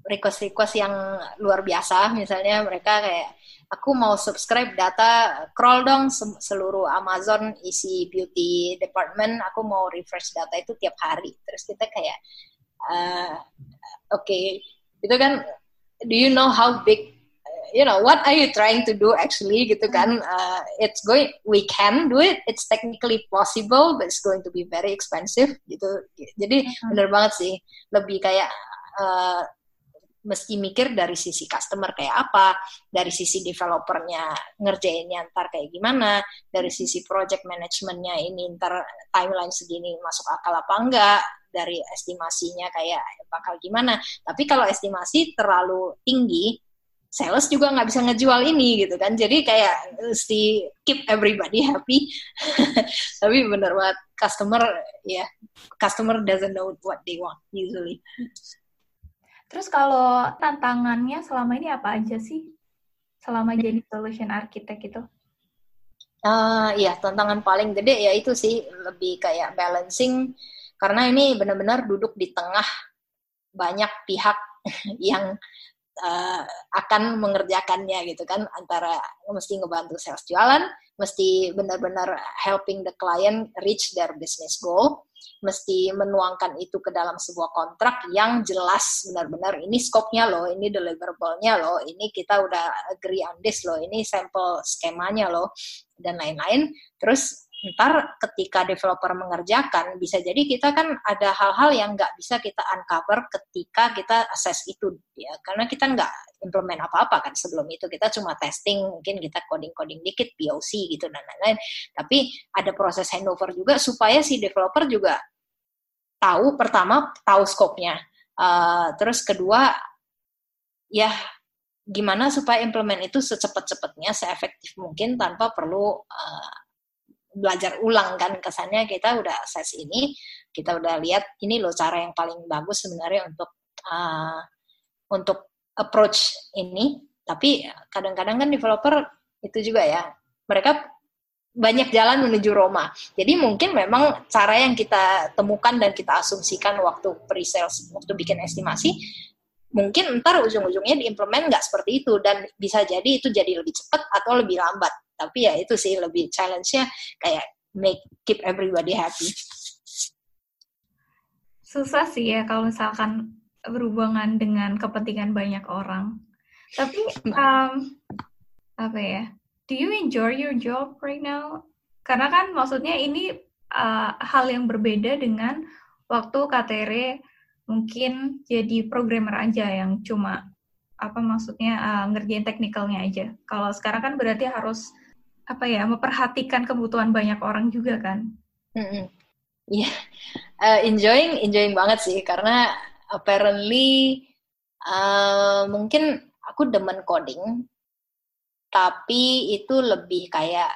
request-request yang luar biasa. Misalnya mereka kayak aku mau subscribe data crawl dong seluruh Amazon isi beauty department. Aku mau refresh data itu tiap hari. Terus kita kayak uh, oke. Okay. itu kan do you know how big you know what are you trying to do actually? Gitu kan. Uh, it's going we can do it. It's technically possible but it's going to be very expensive. Gitu. Jadi mm-hmm. bener banget sih. Lebih kayak uh, mesti mikir dari sisi customer kayak apa, dari sisi developernya ngerjainnya ntar kayak gimana, dari sisi project managementnya ini ntar timeline segini masuk akal apa enggak, dari estimasinya kayak bakal gimana. Tapi kalau estimasi terlalu tinggi, sales juga nggak bisa ngejual ini gitu kan. Jadi kayak mesti keep everybody happy. Tapi bener banget customer ya yeah, customer doesn't know what they want usually. Terus kalau tantangannya selama ini apa aja sih? Selama jadi solution architect itu? Uh, ya, tantangan paling gede ya itu sih lebih kayak balancing karena ini benar-benar duduk di tengah banyak pihak yang uh, akan mengerjakannya gitu kan antara mesti ngebantu sales jualan, mesti benar-benar helping the client reach their business goal, mesti menuangkan itu ke dalam sebuah kontrak yang jelas benar-benar ini skopnya loh, ini deliverable-nya loh, ini kita udah agree on this loh, ini sampel skemanya loh, dan lain-lain. Terus ntar ketika developer mengerjakan bisa jadi kita kan ada hal-hal yang nggak bisa kita uncover ketika kita assess itu ya. Karena kita nggak implement apa-apa kan sebelum itu. Kita cuma testing mungkin kita coding-coding dikit POC gitu dan lain-lain. Tapi ada proses handover juga supaya si developer juga tahu pertama tahu skopnya uh, terus kedua ya gimana supaya implement itu secepat-cepatnya seefektif mungkin tanpa perlu uh, belajar ulang kan kesannya kita udah assess ini kita udah lihat ini loh cara yang paling bagus sebenarnya untuk uh, untuk approach ini tapi kadang-kadang kan developer itu juga ya mereka banyak jalan menuju Roma. Jadi mungkin memang cara yang kita temukan dan kita asumsikan waktu pre-sales, waktu bikin estimasi, mungkin ntar ujung-ujungnya diimplement nggak seperti itu dan bisa jadi itu jadi lebih cepat atau lebih lambat. Tapi ya itu sih lebih challenge-nya kayak make keep everybody happy. Susah sih ya kalau misalkan berhubungan dengan kepentingan banyak orang. Tapi um, apa ya? do you enjoy your job right now? Karena kan maksudnya ini uh, hal yang berbeda dengan waktu KTR mungkin jadi programmer aja yang cuma apa maksudnya uh, ngerjain teknikalnya aja. Kalau sekarang kan berarti harus apa ya memperhatikan kebutuhan banyak orang juga kan. Iya, mm -hmm. yeah. uh, enjoying enjoying banget sih karena apparently uh, mungkin aku demen coding tapi itu lebih kayak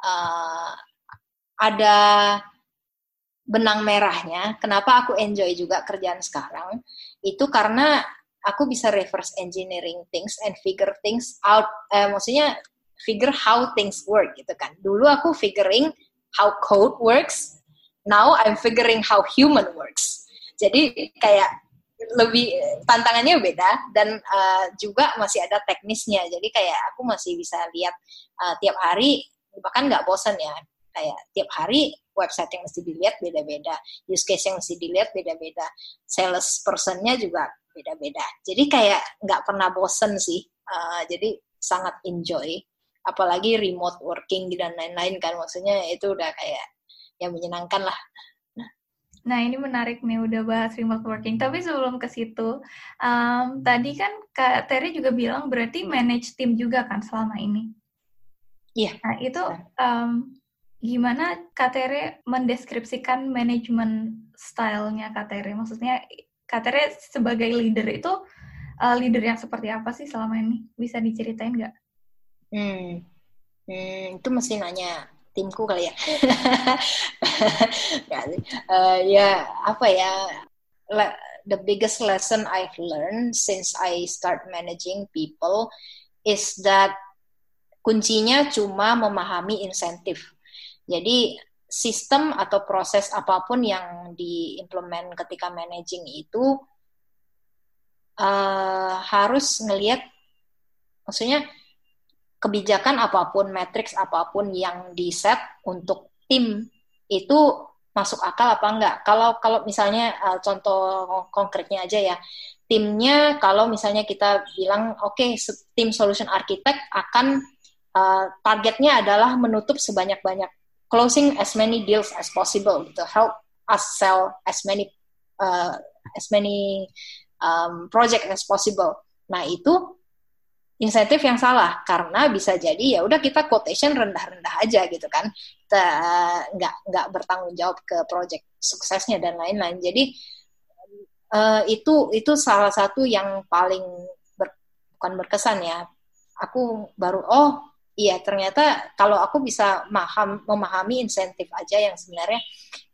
uh, ada benang merahnya. Kenapa aku enjoy juga kerjaan sekarang? Itu karena aku bisa reverse engineering things and figure things out. Eh, maksudnya figure how things work gitu kan. Dulu aku figuring how code works. Now I'm figuring how human works. Jadi kayak lebih tantangannya beda dan uh, juga masih ada teknisnya jadi kayak aku masih bisa lihat uh, tiap hari bahkan nggak bosan ya kayak tiap hari website yang mesti dilihat beda-beda use case yang mesti dilihat beda-beda sales personnya juga beda-beda jadi kayak nggak pernah bosan sih uh, jadi sangat enjoy apalagi remote working dan lain-lain kan maksudnya itu udah kayak yang menyenangkan lah Nah, ini menarik nih udah bahas remote working. Tapi sebelum ke situ, um, tadi kan Kak Terry juga bilang berarti manage tim juga kan selama ini. Iya. Nah, itu um, gimana Kak Terry mendeskripsikan manajemen stylenya Kak Terry? Maksudnya Kak Terry sebagai leader itu uh, leader yang seperti apa sih selama ini? Bisa diceritain nggak? Hmm. hmm, itu mesti nanya timku kali ya. uh, ya apa ya the biggest lesson I've learned since I start managing people is that kuncinya cuma memahami insentif. Jadi sistem atau proses apa pun yang diimplement ketika managing itu uh, harus ngelihat maksudnya kebijakan apa pun, matriks apa pun yang di set untuk tim itu masuk akal apa enggak? Kalau kalau misalnya uh, contoh konkretnya aja ya, timnya kalau misalnya kita bilang oke okay, tim solution architect akan uh, targetnya adalah menutup sebanyak-banyak closing as many deals as possible gitu, help us sell as many uh, as many um, project as possible. Nah itu insentif yang salah karena bisa jadi ya udah kita quotation rendah-rendah aja gitu kan. Nggak nggak bertanggung jawab ke project suksesnya dan lain-lain. Jadi uh, itu itu salah satu yang paling ber, bukan berkesan ya. Aku baru oh iya ternyata kalau aku bisa maham, memahami insentif aja yang sebenarnya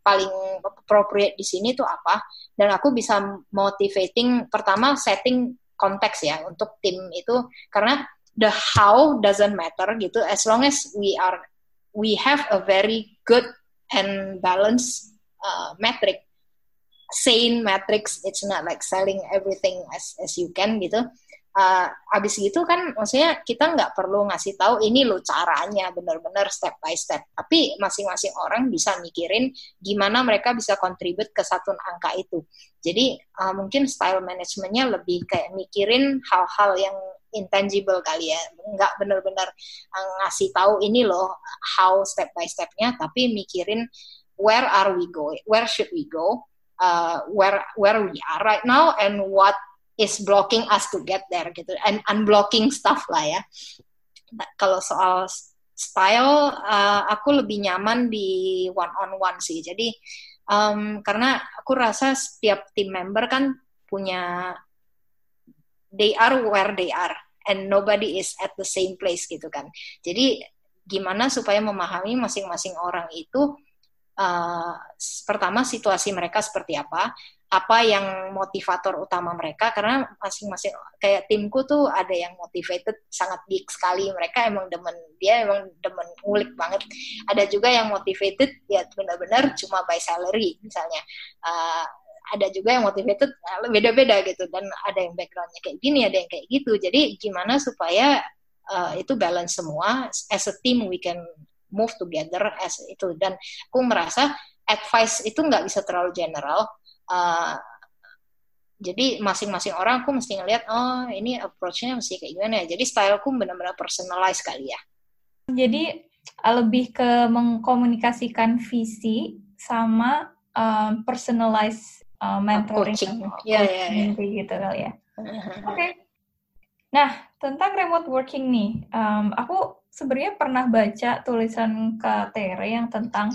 paling appropriate di sini tuh apa dan aku bisa motivating pertama setting konteks ya untuk tim itu karena the how doesn't matter gitu as long as we are we have a very good and balanced uh, metric sane metrics it's not like selling everything as as you can gitu uh, abis gitu kan maksudnya kita nggak perlu ngasih tahu ini lo caranya benar-benar step by step. Tapi masing-masing orang bisa mikirin gimana mereka bisa kontribut ke satu angka itu. Jadi uh, mungkin style manajemennya lebih kayak mikirin hal-hal yang intangible kali ya. Nggak benar-benar uh, ngasih tahu ini loh how step by stepnya tapi mikirin where are we going? Where should we go? Uh, where where we are right now and what is blocking us to get there gitu. And unblocking stuff lah ya. Nah, kalau soal style uh, aku lebih nyaman di one on one sih. Jadi um, karena aku rasa setiap team member kan punya they are where they are and nobody is at the same place gitu kan. Jadi gimana supaya memahami masing-masing orang itu uh, pertama situasi mereka seperti apa, apa yang motivator utama mereka karena masing-masing kayak timku tuh ada yang motivated sangat big sekali. Mereka emang demen dia emang demen ngulik banget. Ada juga yang motivated ya benar-benar cuma by salary misalnya. Uh, ada juga yang motivated eh, beda-beda gitu. Dan ada yang backgroundnya kayak gini ada yang kayak gitu. Jadi gimana supaya uh, itu balance semua. As a team we can move together as itu. Dan aku merasa advice itu nggak bisa terlalu general. Uh, jadi masing-masing orang aku mesti ngeliat oh ini approach-nya mesti kayak gimana ya? Jadi styleku benar-benar personalize kali ya. Jadi lebih ke mengkomunikasikan visi sama um, personalize uh, mentoring coaching ya ya, ya. gitu kali ya. Oke. Okay. nah tentang remote working nih um, aku sebenarnya pernah baca tulisan KTR yang tentang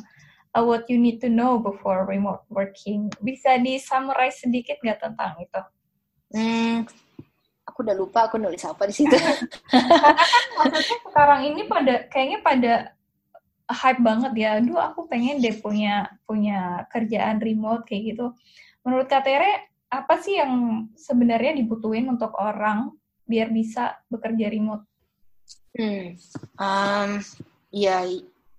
uh, what you need to know before remote working bisa di summarize sedikit nggak tentang itu hmm, aku udah lupa aku nulis apa di situ maksudnya sekarang ini pada kayaknya pada hype banget ya. Aduh, aku pengen deh punya punya kerjaan remote kayak gitu. Menurut Katere, apa sih yang sebenarnya dibutuhin untuk orang biar bisa bekerja remote? Hmm, um, ya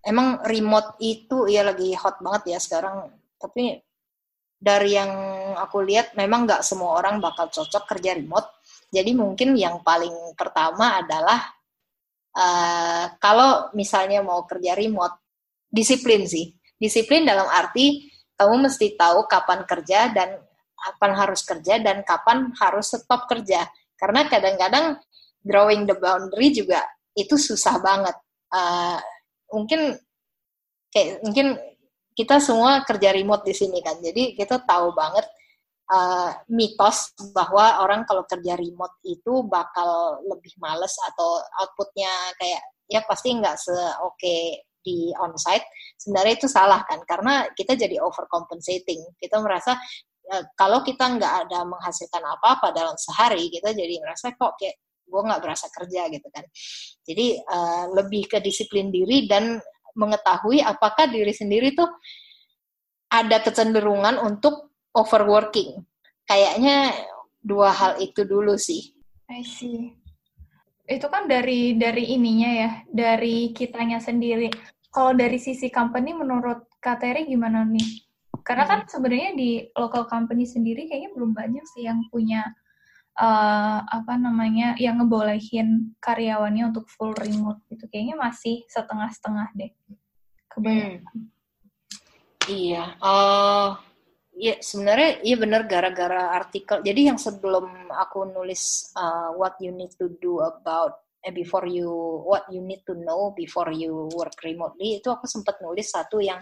emang remote itu ya lagi hot banget ya sekarang. Tapi dari yang aku lihat memang nggak semua orang bakal cocok kerja remote. Jadi mungkin yang paling pertama adalah uh, kalau misalnya mau kerja remote, disiplin sih. Disiplin dalam arti kamu mesti tahu kapan kerja dan kapan harus kerja dan kapan harus stop kerja. Karena kadang-kadang drawing the boundary juga itu susah banget. Uh, mungkin kayak mungkin kita semua kerja remote di sini kan, jadi kita tahu banget uh, mitos bahwa orang kalau kerja remote itu bakal lebih males atau outputnya kayak ya pasti nggak se oke di onsite. Sebenarnya itu salah kan karena kita jadi overcompensating. Kita merasa ya, kalau kita nggak ada menghasilkan apa-apa dalam sehari kita jadi merasa kok kayak gue nggak berasa kerja gitu kan jadi uh, lebih ke disiplin diri dan mengetahui apakah diri sendiri tuh ada kecenderungan untuk overworking kayaknya dua hal itu dulu sih I see itu kan dari dari ininya ya, dari kitanya sendiri. Kalau dari sisi company menurut Kateri gimana nih? Karena kan hmm. sebenarnya di local company sendiri kayaknya belum banyak sih yang punya uh, apa namanya yang ngebolehin karyawannya untuk full remote gitu. Kayaknya masih setengah-setengah deh. Kebanyakan. Hmm. Iya. Uh, ya sebenarnya iya benar gara-gara artikel. Jadi yang sebelum aku nulis uh, what you need to do about eh, before you what you need to know before you work remotely itu aku sempat nulis satu yang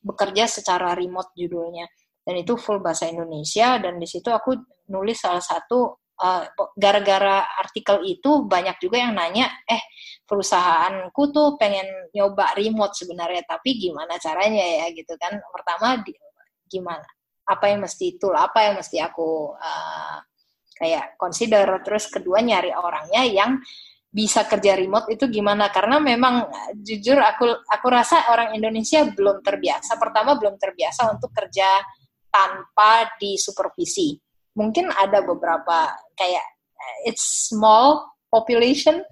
bekerja secara remote judulnya dan itu full bahasa Indonesia dan di situ aku nulis salah satu uh, gara-gara artikel itu banyak juga yang nanya eh perusahaanku tuh pengen nyoba remote sebenarnya tapi gimana caranya ya? Gitu kan. Pertama di, gimana? Apa yang mesti tool apa yang mesti aku uh, kayak consider? Terus kedua nyari orangnya yang bisa kerja remote itu gimana? Karena memang jujur aku aku rasa orang Indonesia belum terbiasa. Pertama belum terbiasa untuk kerja tanpa disupervisi mungkin ada beberapa kayak it's small population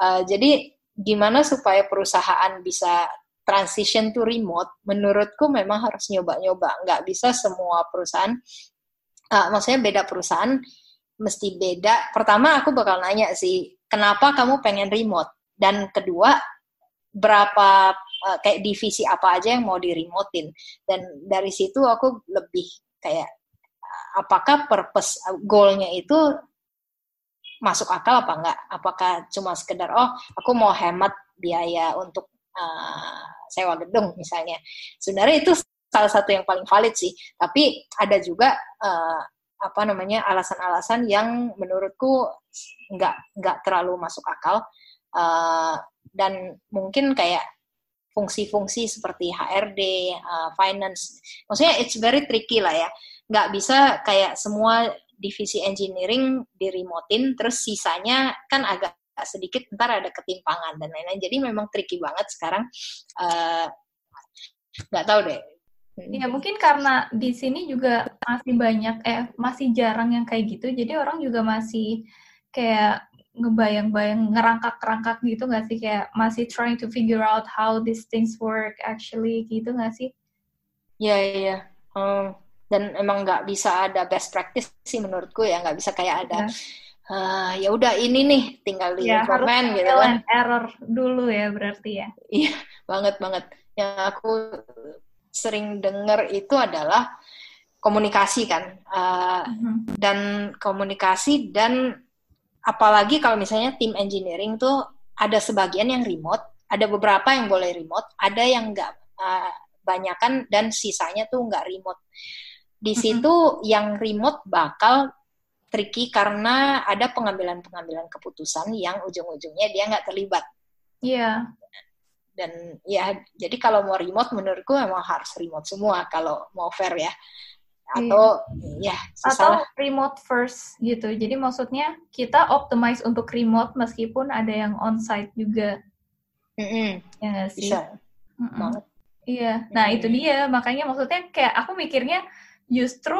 uh, jadi gimana supaya perusahaan bisa transition to remote, menurutku memang harus nyoba-nyoba. Nggak bisa semua perusahaan, uh, maksudnya beda perusahaan mesti beda. Pertama aku bakal nanya sih, kenapa kamu pengen remote? Dan kedua, berapa uh, kayak divisi apa aja yang mau di remotein? Dan dari situ aku lebih kayak apakah purpose goalnya itu masuk akal apa enggak? Apakah cuma sekedar oh aku mau hemat biaya untuk uh, sewa gedung misalnya. Sebenarnya itu salah satu yang paling valid sih. Tapi ada juga uh, apa namanya alasan-alasan yang menurutku nggak nggak terlalu masuk akal uh, dan mungkin kayak fungsi-fungsi seperti HRD, uh, finance, maksudnya it's very tricky lah ya. Nggak bisa kayak semua divisi engineering di remotein, terus sisanya kan agak sedikit ntar ada ketimpangan dan lain-lain. Jadi memang tricky banget sekarang uh, nggak tahu deh. Ya mungkin karena di sini juga masih banyak eh masih jarang yang kayak gitu jadi orang juga masih kayak ngebayang-bayang ngerangkak-rangkak gitu nggak sih? Kayak masih trying to figure out how these things work actually gitu nggak sih? Iya iya. Um, dan emang nggak bisa ada best practice sih menurutku ya nggak bisa kayak ada ya. uh, ya udah ini nih tinggal di ya, implement gitu kan. error dulu ya berarti ya. Iya banget banget. Yang aku sering dengar itu adalah komunikasi kan uh, uh-huh. dan komunikasi dan apalagi kalau misalnya tim engineering tuh ada sebagian yang remote ada beberapa yang boleh remote ada yang enggak uh, banyakan dan sisanya tuh nggak remote di situ yang remote bakal tricky karena ada pengambilan-pengambilan keputusan yang ujung-ujungnya dia nggak terlibat. Iya. Yeah dan ya jadi kalau mau remote menurutku emang harus remote semua kalau mau fair ya atau iya. ya susah. atau remote first gitu jadi maksudnya kita optimize untuk remote meskipun ada yang onsite juga mm -hmm. ya gak sih bisa mm -mm. iya nah mm -hmm. itu dia makanya maksudnya kayak aku mikirnya justru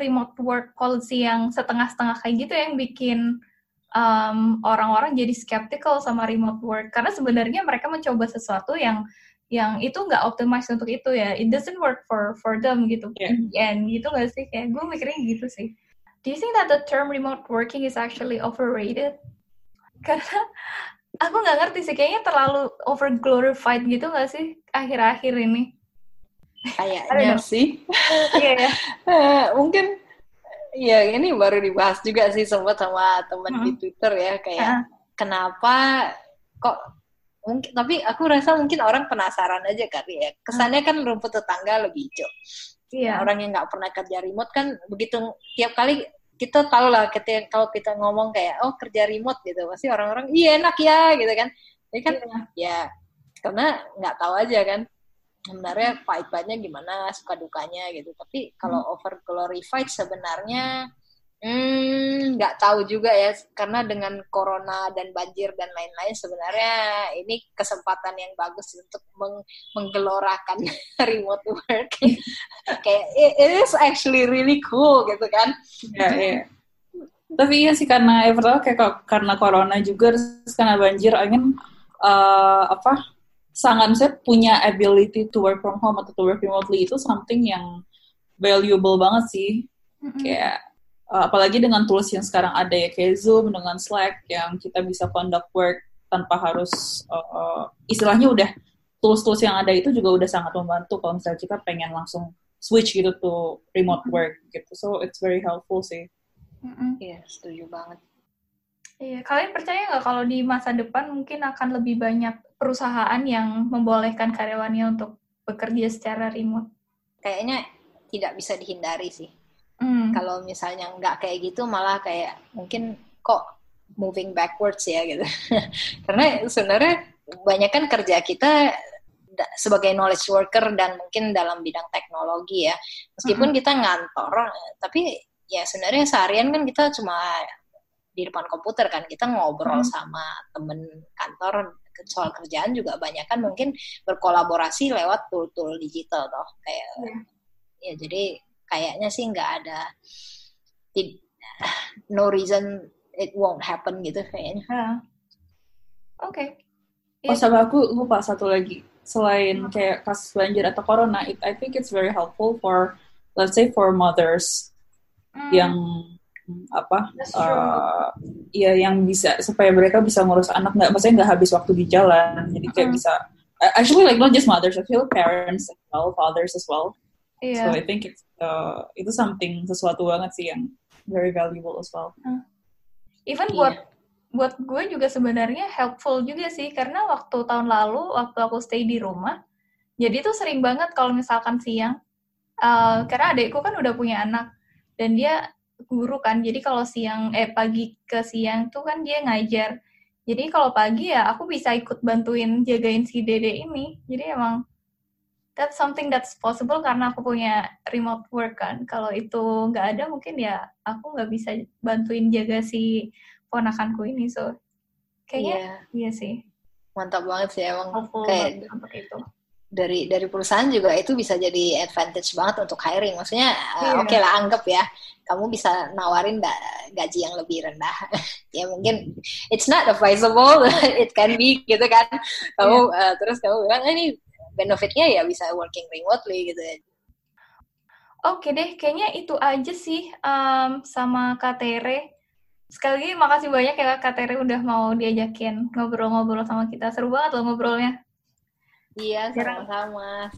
remote work policy yang setengah-setengah kayak gitu yang bikin orang orang-orang jadi skeptical sama remote work. Karena sebenarnya mereka mencoba sesuatu yang yang itu nggak optimize untuk itu ya. It doesn't work for for them gitu yeah. and gitu gak sih? Kayak gue mikirnya gitu sih. Do you think that the term remote working is actually overrated? Karena aku nggak ngerti sih kayaknya terlalu over glorified gitu gak sih akhir-akhir ini kayaknya sih yeah. uh, mungkin Iya, ini baru dibahas juga sih sempat sama teman hmm. di Twitter ya kayak uh. kenapa kok mungkin tapi aku rasa mungkin orang penasaran aja kali ya. Kesannya kan rumput tetangga lebih hijau. Iya. Orang yang nggak pernah kerja remote kan begitu tiap kali kita tahu lah ketika kalau kita ngomong kayak oh kerja remote gitu pasti orang-orang iya enak ya gitu kan. Jadi kan iya. ya karena nggak tahu aja kan sebenarnya pahit-pahitnya gimana suka dukanya gitu tapi kalau hmm. over glorified sebenarnya hmm, nggak hmm, tahu juga ya karena dengan corona dan banjir dan lain-lain sebenarnya ini kesempatan yang bagus untuk meng menggelorakan remote work kayak it, is actually really cool gitu kan ya, ya. tapi iya sih karena ya pertama kayak karena corona juga terus karena banjir angin uh, apa sangat saya punya ability to work from home atau to work remotely itu something yang valuable banget sih. Mm-hmm. Kayak uh, apalagi dengan tools yang sekarang ada ya kayak Zoom dengan Slack yang kita bisa conduct work tanpa harus uh, istilahnya udah tools-tools yang ada itu juga udah sangat membantu kalau misalnya kita pengen langsung switch gitu to remote work gitu. So it's very helpful sih. Iya, mm-hmm. yeah, setuju banget. Iya, kalian percaya nggak kalau di masa depan mungkin akan lebih banyak perusahaan yang membolehkan karyawannya untuk bekerja secara remote? Kayaknya tidak bisa dihindari sih. Hmm. Kalau misalnya nggak kayak gitu, malah kayak mungkin kok moving backwards ya gitu. Karena sebenarnya banyak kan kerja kita sebagai knowledge worker dan mungkin dalam bidang teknologi ya. Meskipun hmm. kita ngantor, tapi ya sebenarnya seharian kan kita cuma di depan komputer kan kita ngobrol hmm. sama temen kantor soal kerjaan juga banyak kan mungkin berkolaborasi lewat tool-tool digital toh kayak yeah. ya jadi kayaknya sih nggak ada no reason it won't happen gitu kayaknya. Uh. Oke. Okay. Oh sama aku lupa satu lagi selain hmm. kayak kasus banjir atau corona, it, I think it's very helpful for let's say for mothers mm. yang apa uh, ya yang bisa supaya mereka bisa ngurus anak nggak maksudnya nggak habis waktu di jalan jadi kayak uh-huh. bisa actually like not just mothers I feel parents as well fathers as well yeah. so I think it's uh, itu something sesuatu banget sih yang very valuable as well uh. even yeah. buat buat gue juga sebenarnya helpful juga sih karena waktu tahun lalu waktu aku stay di rumah jadi tuh sering banget kalau misalkan siang uh, karena adikku kan udah punya anak dan dia guru kan jadi kalau siang eh pagi ke siang tuh kan dia ngajar jadi kalau pagi ya aku bisa ikut bantuin jagain si dede ini jadi emang that's something that's possible karena aku punya remote work kan kalau itu nggak ada mungkin ya aku nggak bisa bantuin jaga si ponakanku ini so kayaknya Iya. iya sih. Mantap banget sih emang. Hopeful Kayak banget itu. Dari dari perusahaan juga itu bisa jadi advantage banget untuk hiring. Maksudnya uh, Iya. oke lah anggap ya kamu bisa nawarin da- gaji yang lebih rendah. ya mungkin it's not advisable, it can be gitu kan. Kamu Iya. uh, terus kamu bilang "Ah, ini benefitnya ya bisa working remotely gitu. Oke deh, kayaknya itu aja sih em, sama Kak Tere. Sekali lagi makasih banyak ya Kak Tere udah mau diajakin ngobrol-ngobrol sama kita. Seru banget loh ngobrolnya. Iya, sama-sama.